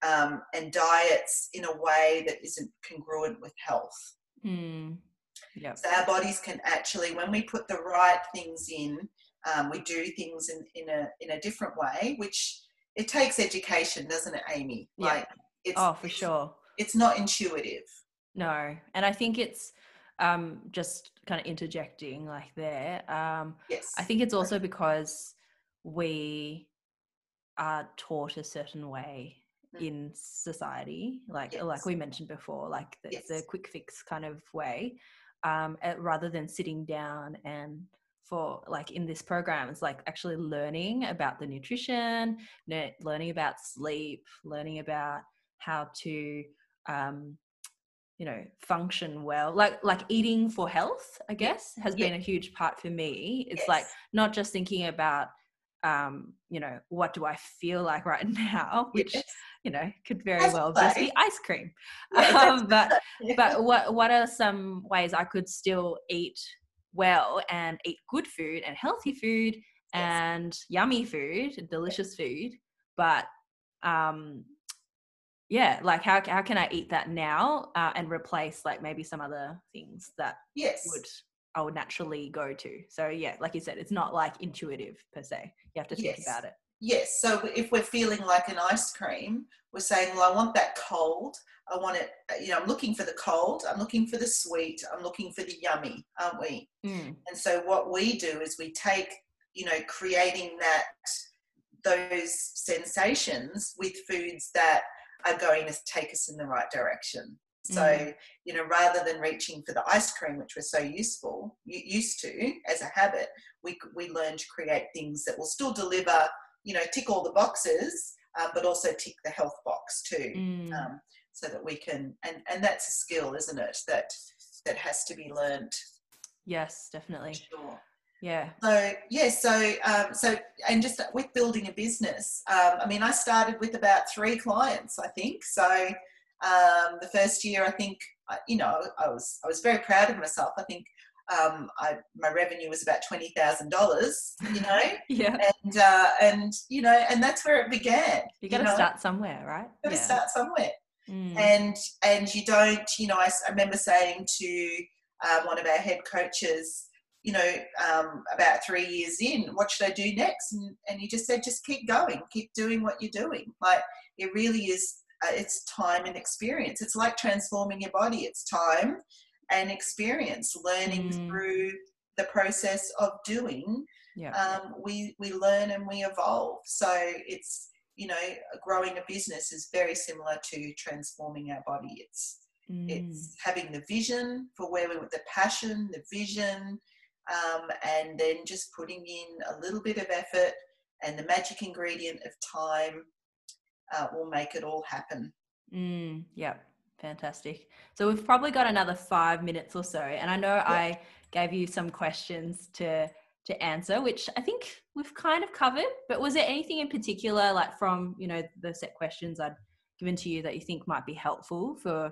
[SPEAKER 2] um, and diets in a way that isn't congruent with health.
[SPEAKER 3] Mm. Yeah.
[SPEAKER 2] So our bodies can actually, when we put the right things in, um, we do things in, in a in a different way, which it takes education, doesn't it, Amy?
[SPEAKER 3] Yeah.
[SPEAKER 2] Like it's
[SPEAKER 3] Oh, for
[SPEAKER 2] it's-
[SPEAKER 3] sure.
[SPEAKER 2] It's not intuitive.
[SPEAKER 3] No, and I think it's um, just kind of interjecting like there. Um,
[SPEAKER 2] Yes.
[SPEAKER 3] I think it's also because we are taught a certain way
[SPEAKER 2] Mm.
[SPEAKER 3] in society, like
[SPEAKER 2] Yes.
[SPEAKER 3] like we mentioned before, like the, the
[SPEAKER 2] Yes.
[SPEAKER 3] quick fix kind of way, um, rather than sitting down and for like in this program, it's like actually learning about the nutrition, learning about sleep, learning about how to um, you know function well like like eating for health i guess has been a huge part for me it's like not just thinking about um you know what do i feel like right now? Which
[SPEAKER 2] Yes.
[SPEAKER 3] you know could very
[SPEAKER 2] That's
[SPEAKER 3] well just be ice cream. Um, but but what what are some ways i could still eat well and eat good food and healthy food and yummy food delicious food but um yeah like how, how can i eat that now uh, and replace like maybe some other things that
[SPEAKER 2] yes.
[SPEAKER 3] would i would naturally go to so yeah like you said it's not like intuitive per se you have to think
[SPEAKER 2] Yes.
[SPEAKER 3] about it
[SPEAKER 2] Yes, so if we're feeling like an ice cream, we're saying, well, I want that cold. I want it, you know, I'm looking for the cold, I'm looking for the sweet, I'm looking for the yummy, aren't we?
[SPEAKER 3] Mm.
[SPEAKER 2] And so what we do is we take, you know, creating that those sensations with foods that are going to take us in the right direction. So,
[SPEAKER 3] Mm.
[SPEAKER 2] you know, rather than reaching for the ice cream, which we're so useful, used to as a habit, we, we learn to create things that will still deliver, you know, tick all the boxes, um, but also tick the health box too.
[SPEAKER 3] Mm.
[SPEAKER 2] Um, so that we can, and, and that's a skill, isn't it? That, that has to be learnt.
[SPEAKER 3] yes, definitely.
[SPEAKER 2] Sure.
[SPEAKER 3] Yeah.
[SPEAKER 2] So yeah, so um, so and just with building a business, um, I mean, I started with about three clients, I think. So um, the first year, I think, I- you know, I was I was very proud of myself. I think um, I, my revenue was about twenty thousand dollars, you know,
[SPEAKER 3] Yeah.
[SPEAKER 2] and uh, and you know, and that's where it began.
[SPEAKER 3] You got to
[SPEAKER 2] know?
[SPEAKER 3] start somewhere, right?
[SPEAKER 2] Got to
[SPEAKER 3] yeah.
[SPEAKER 2] start somewhere
[SPEAKER 3] Mm.
[SPEAKER 2] and and you don't you know I, I remember saying to um, one of our head coaches you know um, about three years in what should i do next and, and he just said just keep going keep doing what you're doing like it really is uh, it's time and experience it's like transforming your body it's time and experience learning
[SPEAKER 3] Mm.
[SPEAKER 2] through the process of doing
[SPEAKER 3] yeah.
[SPEAKER 2] um, we we learn and we evolve. So it's you know growing a business is very similar to transforming our body. It's
[SPEAKER 3] Mm.
[SPEAKER 2] it's having the vision for where we want the passion, the vision, um, and then just putting in a little bit of effort and the magic ingredient of time uh, will make it all happen.
[SPEAKER 3] Mm, yeah, fantastic. So we've probably got another five minutes or so, and I know I gave you some questions to to answer, which I think we've kind of covered. But was there anything in particular, like from you know the set questions I'd given to you, that you think might be helpful for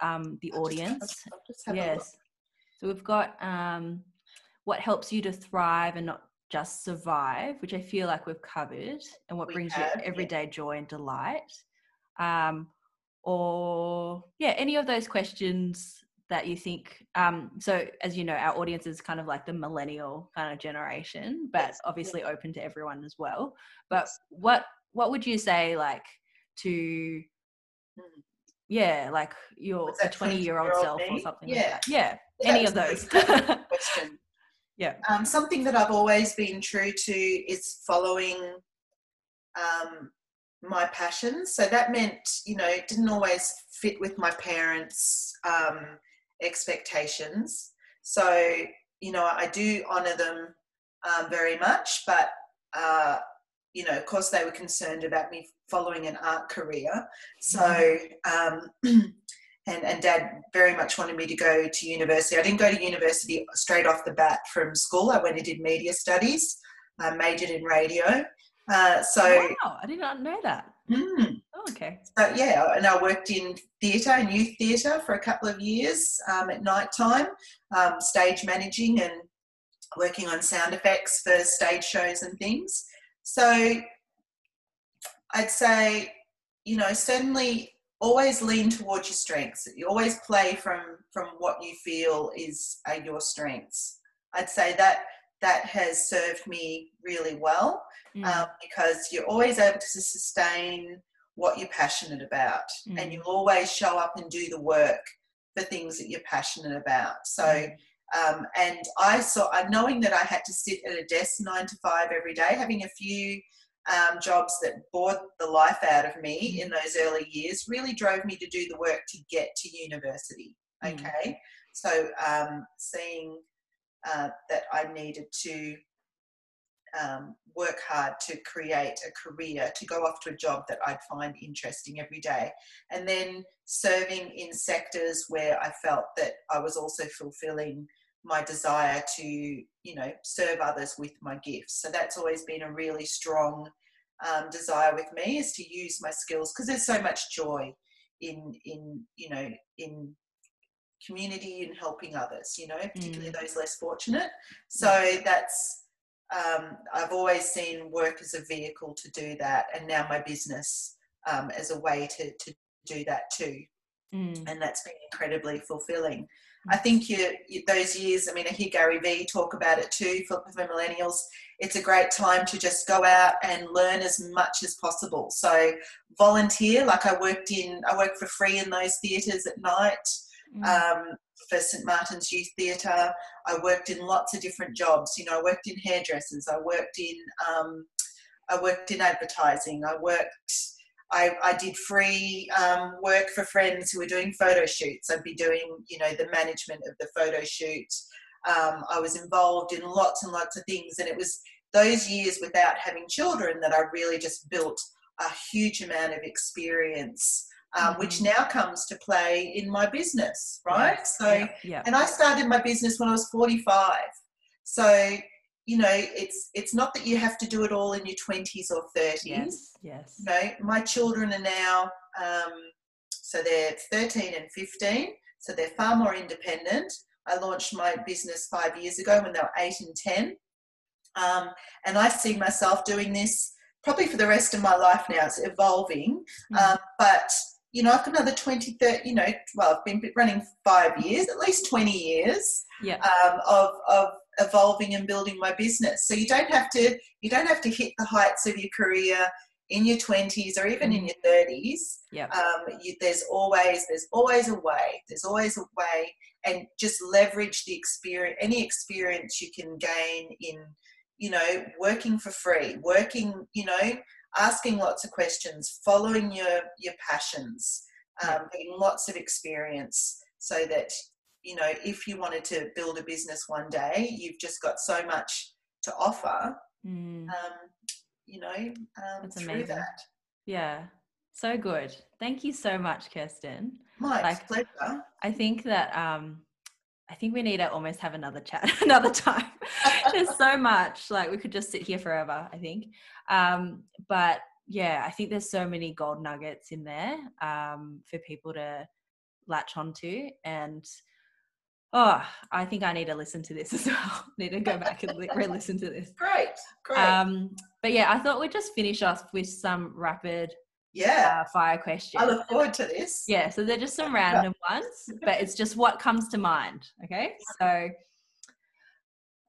[SPEAKER 3] um, the
[SPEAKER 2] I'll
[SPEAKER 3] audience?
[SPEAKER 2] I'll just have.
[SPEAKER 3] Yes. So we've got um, what helps you to thrive and not just survive, which I feel like we've covered, and what
[SPEAKER 2] We
[SPEAKER 3] brings
[SPEAKER 2] have,
[SPEAKER 3] you
[SPEAKER 2] yeah.
[SPEAKER 3] everyday joy and delight. Um, or yeah, any of those questions that you think. Um, so as you know, our audience is kind of like the millennial kind of generation, but
[SPEAKER 2] Yes, yeah.
[SPEAKER 3] obviously open to everyone as well. But
[SPEAKER 2] Yes.
[SPEAKER 3] what what would you say like to
[SPEAKER 2] Mm.
[SPEAKER 3] yeah, like your 20 year old
[SPEAKER 2] 20-year-old
[SPEAKER 3] self or something
[SPEAKER 2] Yeah.
[SPEAKER 3] like that. Yeah,
[SPEAKER 2] Yeah,
[SPEAKER 3] any of those.
[SPEAKER 2] question.
[SPEAKER 3] Yeah.
[SPEAKER 2] Um, something that I've always been true to is following um, my passions. So that meant, you know, it didn't always fit with my parents' um, expectations. So, you know, I do honour them um, very much, but, uh, you know, of course, they were concerned about me following an art career. So, um, and, and dad very much wanted me to go to university. I didn't go to university straight off the bat from school. I went and did media studies, uh, majored in radio. Uh, so,
[SPEAKER 3] wow, I did not know that.
[SPEAKER 2] mm,
[SPEAKER 3] Oh, okay.
[SPEAKER 2] so, yeah, and I worked in theatre and youth theatre for a couple of years um, at night time, um, stage managing and working on sound effects for stage shows and things. So I'd say, you know, certainly always lean towards your strengths. You always play from from what you feel is are your strengths. I'd say that that has served me really well
[SPEAKER 3] Mm,
[SPEAKER 2] um, because you're always able to sustain what you're passionate about
[SPEAKER 3] Mm.
[SPEAKER 2] and you'll always show up and do the work for things that you're passionate about so
[SPEAKER 3] Mm.
[SPEAKER 2] um, and i saw knowing that i had to sit at a desk nine to five every day having a few um, jobs that bored the life out of me in those early years really drove me to do the work to get to university
[SPEAKER 3] Mm.
[SPEAKER 2] okay so um, seeing uh, that i needed to um, work hard to create a career, to go off to a job that I'd find interesting every day. And then serving in sectors where I felt that I was also fulfilling my desire to, you know, serve others with my gifts. So that's always been a really strong um, desire with me is to use my skills because there's so much joy in, in, you know, in community and helping others, you know, particularly those less fortunate. So that's um, I've always seen work as a vehicle to do that, and now my business um, as a way to, to do that too.
[SPEAKER 3] Mm.
[SPEAKER 2] and that's been incredibly fulfilling. I think you, you, those years. I mean, I hear Gary Vee talk about it too for, for millennials. It's a great time to just go out and learn as much as possible. So volunteer, like I worked in, I worked for free in those theatres at night.
[SPEAKER 3] Mm.
[SPEAKER 2] Um, for St Martin's Youth Theatre, I worked in lots of different jobs. You know, I worked in hairdressers. I worked in, um, I worked in advertising. I worked I, I did free um, work for friends who were doing photo shoots. I'd be doing, you know, the management of the photo shoot. Um, I was involved in lots and lots of things, and it was those years without having children that I really just built a huge amount of experience, um,
[SPEAKER 3] Mhm.
[SPEAKER 2] which now comes to play in my business, right?
[SPEAKER 3] Yes.
[SPEAKER 2] So,
[SPEAKER 3] yeah, yeah.
[SPEAKER 2] and I started my business when I was 45. So, you know, it's it's not that you have to do it all in your 20s or 30s
[SPEAKER 3] yes, yes.
[SPEAKER 2] you know, my children are now, um, so they're 13 and 15, so they're far more independent. I launched my business five years ago when they were eight and 10. Um, and I see myself doing this probably for the rest of my life now. It's evolving.
[SPEAKER 3] Mm.
[SPEAKER 2] Um, but, you know, I've got another 20, 30, you know, well, I've been running five years, at least 20 years
[SPEAKER 3] Yeah.
[SPEAKER 2] um, of, of evolving and building my business. So you don't have to, you don't have to hit the heights of your career in your 20s or even in
[SPEAKER 3] Mhm.
[SPEAKER 2] your 30s
[SPEAKER 3] Yeah.
[SPEAKER 2] um, you, there's always there's always a way there's always a way and just leverage the experience any experience you can gain in you know working for free working you know asking lots of questions following your your passions um, getting lots of experience so that you know if you wanted to build a business one day you've just got so much to offer
[SPEAKER 3] Mm.
[SPEAKER 2] um, you know um,
[SPEAKER 3] That's
[SPEAKER 2] through
[SPEAKER 3] amazing.
[SPEAKER 2] that
[SPEAKER 3] Yeah. So good. Thank you so much, Kirsten.
[SPEAKER 2] my
[SPEAKER 3] Like-
[SPEAKER 2] pleasure
[SPEAKER 3] I think that um I think we need to almost have another chat another time. There's so much. Like we could just sit here forever, I think. Um, but yeah, I think there's so many gold nuggets in there um, for people to latch onto. And oh, I think I need to listen to this as well. need to go back and re-listen to this.
[SPEAKER 2] Great, great.
[SPEAKER 3] Um, but yeah, I thought we'd just finish off with some rapid
[SPEAKER 2] yeah,
[SPEAKER 3] uh, fire questions.
[SPEAKER 2] I look forward to this.
[SPEAKER 3] Yeah, so they're just some random ones, but it's just what comes to mind. Okay, so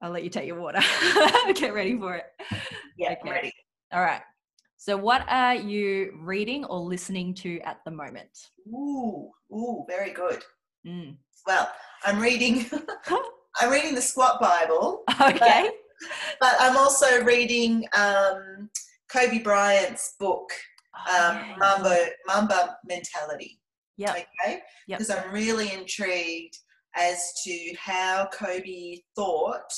[SPEAKER 3] I'll let you take your water. Get ready for it.
[SPEAKER 2] Yeah,
[SPEAKER 3] Okay.
[SPEAKER 2] I'm ready.
[SPEAKER 3] All right. So, what are you reading or listening to at the moment?
[SPEAKER 2] Ooh, ooh, very good.
[SPEAKER 3] Mm.
[SPEAKER 2] Well, I'm reading. I'm reading the Squat Bible,
[SPEAKER 3] Okay.
[SPEAKER 2] but I'm also reading um, Kobe Bryant's book,
[SPEAKER 3] Oh,
[SPEAKER 2] um,
[SPEAKER 3] yeah.
[SPEAKER 2] Mamba Mamba Mentality.
[SPEAKER 3] Yep.
[SPEAKER 2] Okay,
[SPEAKER 3] Yep.
[SPEAKER 2] because I'm really intrigued as to how Kobe thought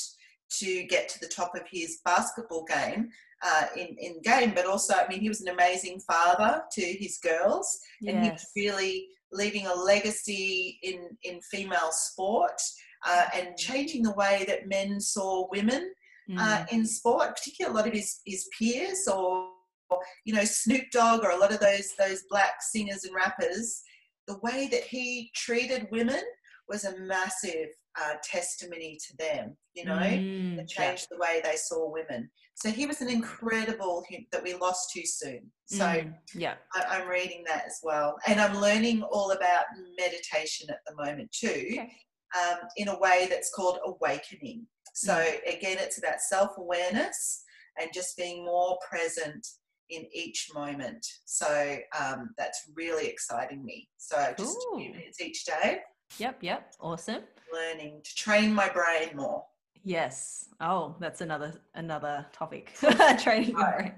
[SPEAKER 2] to get to the top of his basketball game uh, in in game, but also, I mean, he was an amazing father to his girls, and he was really leaving a legacy in in female sport uh, and changing the way that men saw women uh,
[SPEAKER 3] Mm.
[SPEAKER 2] in sport, particularly a lot of his, his peers or, or, you know, Snoop Dogg or a lot of those those black singers and rappers, the way that he treated women was a massive uh, testimony to them, you know,
[SPEAKER 3] Mm, yeah.
[SPEAKER 2] changed the way they saw women. So he was an incredible that we lost too soon. So
[SPEAKER 3] Mm, yeah.
[SPEAKER 2] I, I'm reading that as well, and I'm learning all about meditation at the moment too
[SPEAKER 3] Okay.
[SPEAKER 2] um, in a way that's called awakening. So, again, it's about self awareness and just being more present in each moment. So, um, that's really exciting me. So, just a few minutes each day,
[SPEAKER 3] Yep. Yep. Awesome.
[SPEAKER 2] learning to train my brain more.
[SPEAKER 3] Yes. Oh, that's another another topic. Training
[SPEAKER 2] Right.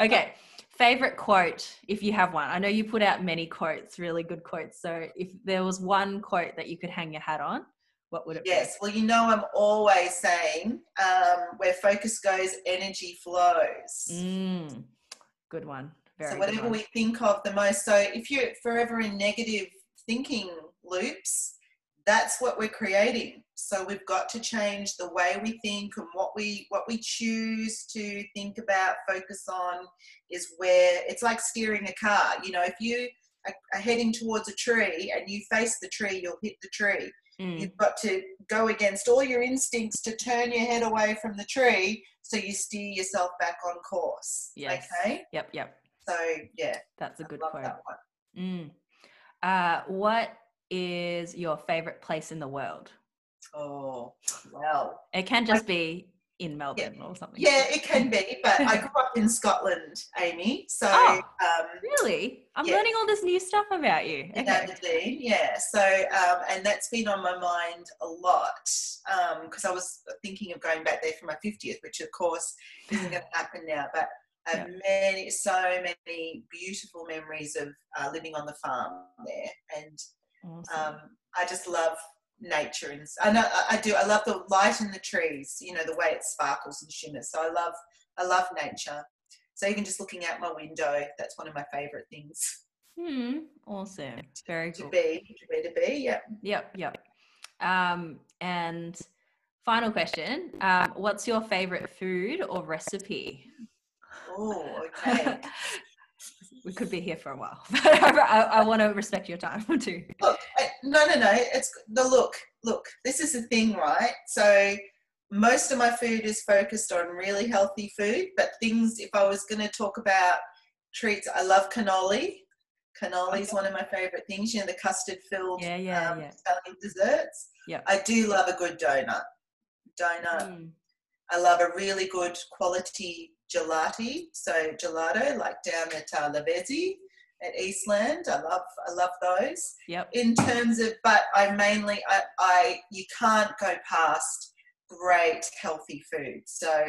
[SPEAKER 3] Okay. Favorite quote, if you have one. I know you put out many quotes, really good quotes. So if there was one quote that you could hang your hat on, what would it be?
[SPEAKER 2] Yes, well, you know, I'm always saying um, where focus goes, energy flows.
[SPEAKER 3] Mm, good one. Very
[SPEAKER 2] so whatever
[SPEAKER 3] one.
[SPEAKER 2] we think of the most so if you're forever in negative thinking loops that's what we're creating so we've got to change the way we think and what we what we choose to think about focus on is where it's like steering a car you know if you are, heading towards a tree and you face the tree you'll hit the tree
[SPEAKER 3] Mm,
[SPEAKER 2] you've got to go against all your instincts to turn your head away from the tree so you steer yourself back on course
[SPEAKER 3] Yes.
[SPEAKER 2] okay
[SPEAKER 3] Yep. Yep.
[SPEAKER 2] so yeah
[SPEAKER 3] That's a
[SPEAKER 2] I
[SPEAKER 3] good
[SPEAKER 2] love
[SPEAKER 3] quote.
[SPEAKER 2] that one.
[SPEAKER 3] Mm. Uh, what is your favorite place in the world?
[SPEAKER 2] Oh, well.
[SPEAKER 3] It can just be in Melbourne yeah. or something.
[SPEAKER 2] Yeah, it can be, but I grew up in Scotland, Amy. So, oh, um,
[SPEAKER 3] really? I'm yeah. learning all this new stuff about you.
[SPEAKER 2] Okay. Aberdeen, yeah. So, um, and that's been on my mind a lot because um, I was thinking of going back there for my 50th, which of course isn't going to happen now. But I have yeah. many, so many beautiful memories of uh, living on the farm there, and awesome. Um, I just love nature and I know I do I love the light in the trees you know the way it sparkles and shimmers. So I love I love nature. So even just looking out my window that's one of my favorite things.
[SPEAKER 3] Hmm awesome. Very
[SPEAKER 2] to
[SPEAKER 3] cool.
[SPEAKER 2] be to be to be yeah
[SPEAKER 3] yep yep. Um and final question um what's your favorite food or recipe?
[SPEAKER 2] Oh okay
[SPEAKER 3] we could be here for a while. I, I, want to respect your time too.
[SPEAKER 2] Look, no, no, no. It's the look. Look, this is the thing, right? So most of my food is focused on really healthy food, but things. If I was going to talk about treats, I love cannoli. Cannoli is okay. one of my favorite things. You know, the custard filled
[SPEAKER 3] yeah, yeah, um, yeah.
[SPEAKER 2] Italian desserts.
[SPEAKER 3] Yeah.
[SPEAKER 2] I do love a good donut. Donut. Mm. I love a really good quality gelati, so gelato, like down at uh, Lavezzi at Eastland. I love I love those.
[SPEAKER 3] Yep.
[SPEAKER 2] In terms of, but I mainly I, I you can't go past great healthy food. So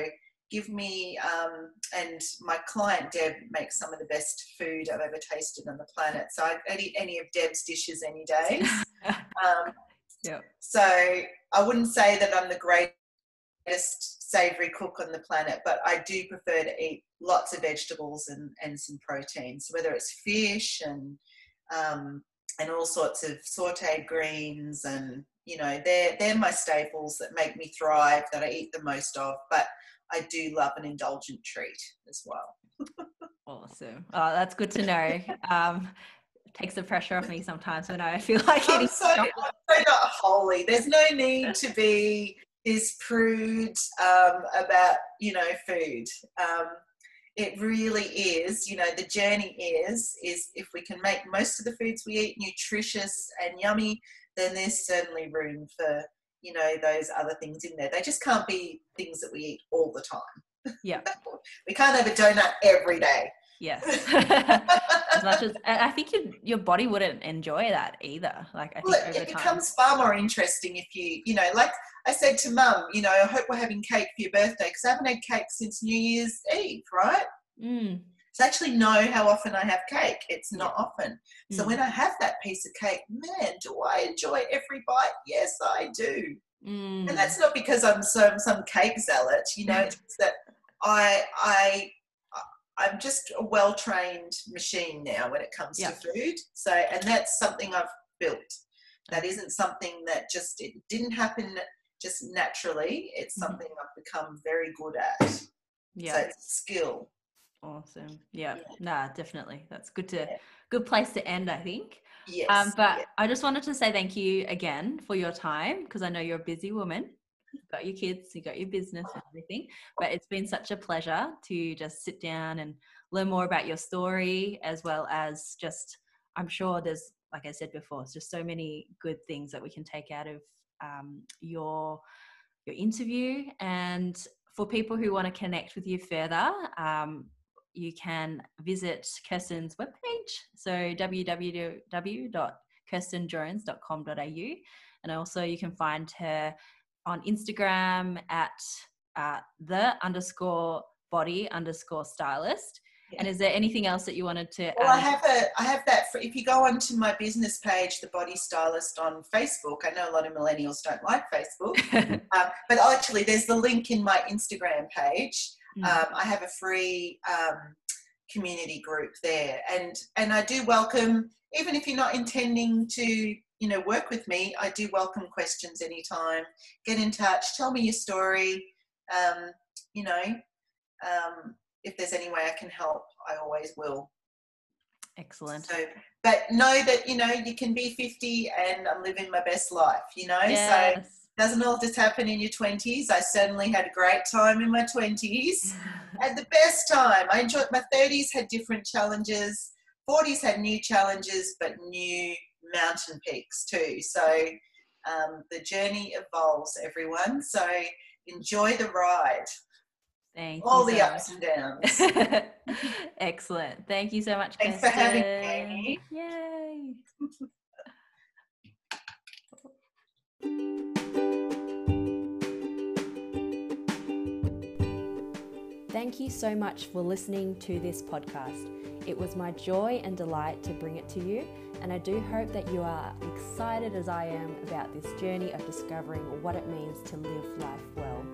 [SPEAKER 2] give me um, and my client Deb makes some of the best food I've ever tasted on the planet. So I'd eat any of Deb's dishes any day. um,
[SPEAKER 3] yeah.
[SPEAKER 2] So I wouldn't say that I'm the greatest savory cook on the planet, but I do prefer to eat lots of vegetables and, and some proteins, whether it's fish and um, and all sorts of sauteed greens and you know they're they're my staples that make me thrive that I eat the most of. But I do love an indulgent treat as well.
[SPEAKER 3] awesome. Oh, that's good to know. Um, takes the pressure off me sometimes when I feel like
[SPEAKER 2] I'm so, I'm so not holy. There's no need to be is prude um, about you know food. Um, it really is. You know, the journey is is if we can make most of the foods we eat nutritious and yummy, then there's certainly room for you know those other things in there. They just can't be things that we eat all the time.
[SPEAKER 3] Yeah,
[SPEAKER 2] we can't have a donut every day.
[SPEAKER 3] Yes. as much as I think your your body wouldn't enjoy that either. Like I think well,
[SPEAKER 2] it becomes far more interesting if you you know like I said to Mum, you know, I hope we're having cake for your birthday because I haven't had cake since New Year's Eve, right?
[SPEAKER 3] Mm.
[SPEAKER 2] So I actually know how often I have cake. It's not often. So mm. when I have that piece of cake, man, do I enjoy every bite? Yes, I do.
[SPEAKER 3] Mm.
[SPEAKER 2] And that's not because I'm some some cake zealot, you know, it's that I I I'm just a well trained machine now when it comes to food. So, and that's something I've built. That isn't something that just it didn't happen just naturally. It's mm-hmm. something. I've become very good at. Yeah, so it's skill.
[SPEAKER 3] Awesome. Yeah. yeah. Nah, definitely. That's good to yeah. good place to end. I think.
[SPEAKER 2] Yes.
[SPEAKER 3] Um, but yeah. I just wanted to say thank you again for your time because I know you're a busy woman you've got your kids, you've got your business and everything. But it's been such a pleasure to just sit down and learn more about your story, as well as just, I'm sure there's, like I said before, it's just so many good things that we can take out of um, your your interview. And for people who want to connect with you further, um, you can visit Kirsten's webpage, so www.kirstenjones.com.au. And also, you can find her on Instagram at uh, the underscore body underscore stylist. Yeah. And is there anything else that you wanted to?
[SPEAKER 2] Well, I have a, I have that. For, if you go onto my business page, the Body Stylist on Facebook, I know a lot of millennials don't like Facebook, um, but actually, there's the link in my Instagram page. Mm. Um, I have a free um, community group there, and and I do welcome, even if you're not intending to you know, work with me. I do welcome questions anytime. Get in touch. Tell me your story. Um, you know, um, if there's any way I can help, I always will.
[SPEAKER 3] Excellent.
[SPEAKER 2] So, but know that you know you can be 50 and I'm living my best life. You know, yes. so doesn't all just happen in your 20s. I certainly had a great time in my 20s. had the best time. I enjoyed my 30s. Had different challenges 40s had new challenges, but new mountain peaks too. So um, the journey evolves, everyone. So enjoy the ride.
[SPEAKER 1] Thank
[SPEAKER 2] All
[SPEAKER 1] you
[SPEAKER 2] the
[SPEAKER 1] so
[SPEAKER 2] ups and downs.
[SPEAKER 1] Excellent. Thank you so much.
[SPEAKER 2] Thanks for having me,
[SPEAKER 1] Yay. Thank you so much for listening to this podcast. It was my joy and delight to bring it to you, and I do hope that you are excited as I am about this journey of discovering what it means to live life well.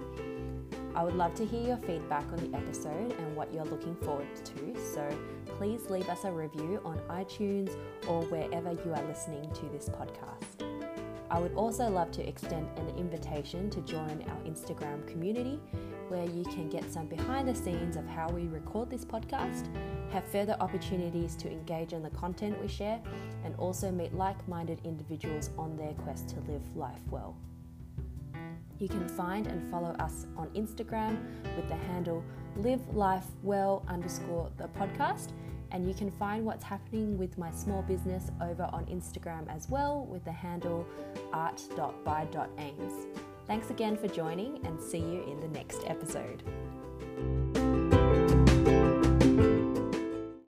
[SPEAKER 1] I would love to hear your feedback on the episode and what you're looking forward to, so please leave us a review on iTunes or wherever you are listening to this podcast. I would also love to extend an invitation to join our Instagram community where you can get some behind the scenes of how we record this podcast, have further opportunities to engage in the content we share, and also meet like minded individuals on their quest to live life well. You can find and follow us on Instagram with the handle live life well underscore the podcast. And you can find what's happening with my small business over on Instagram as well with the handle art.by.aims. Thanks again for joining and see you in the next episode.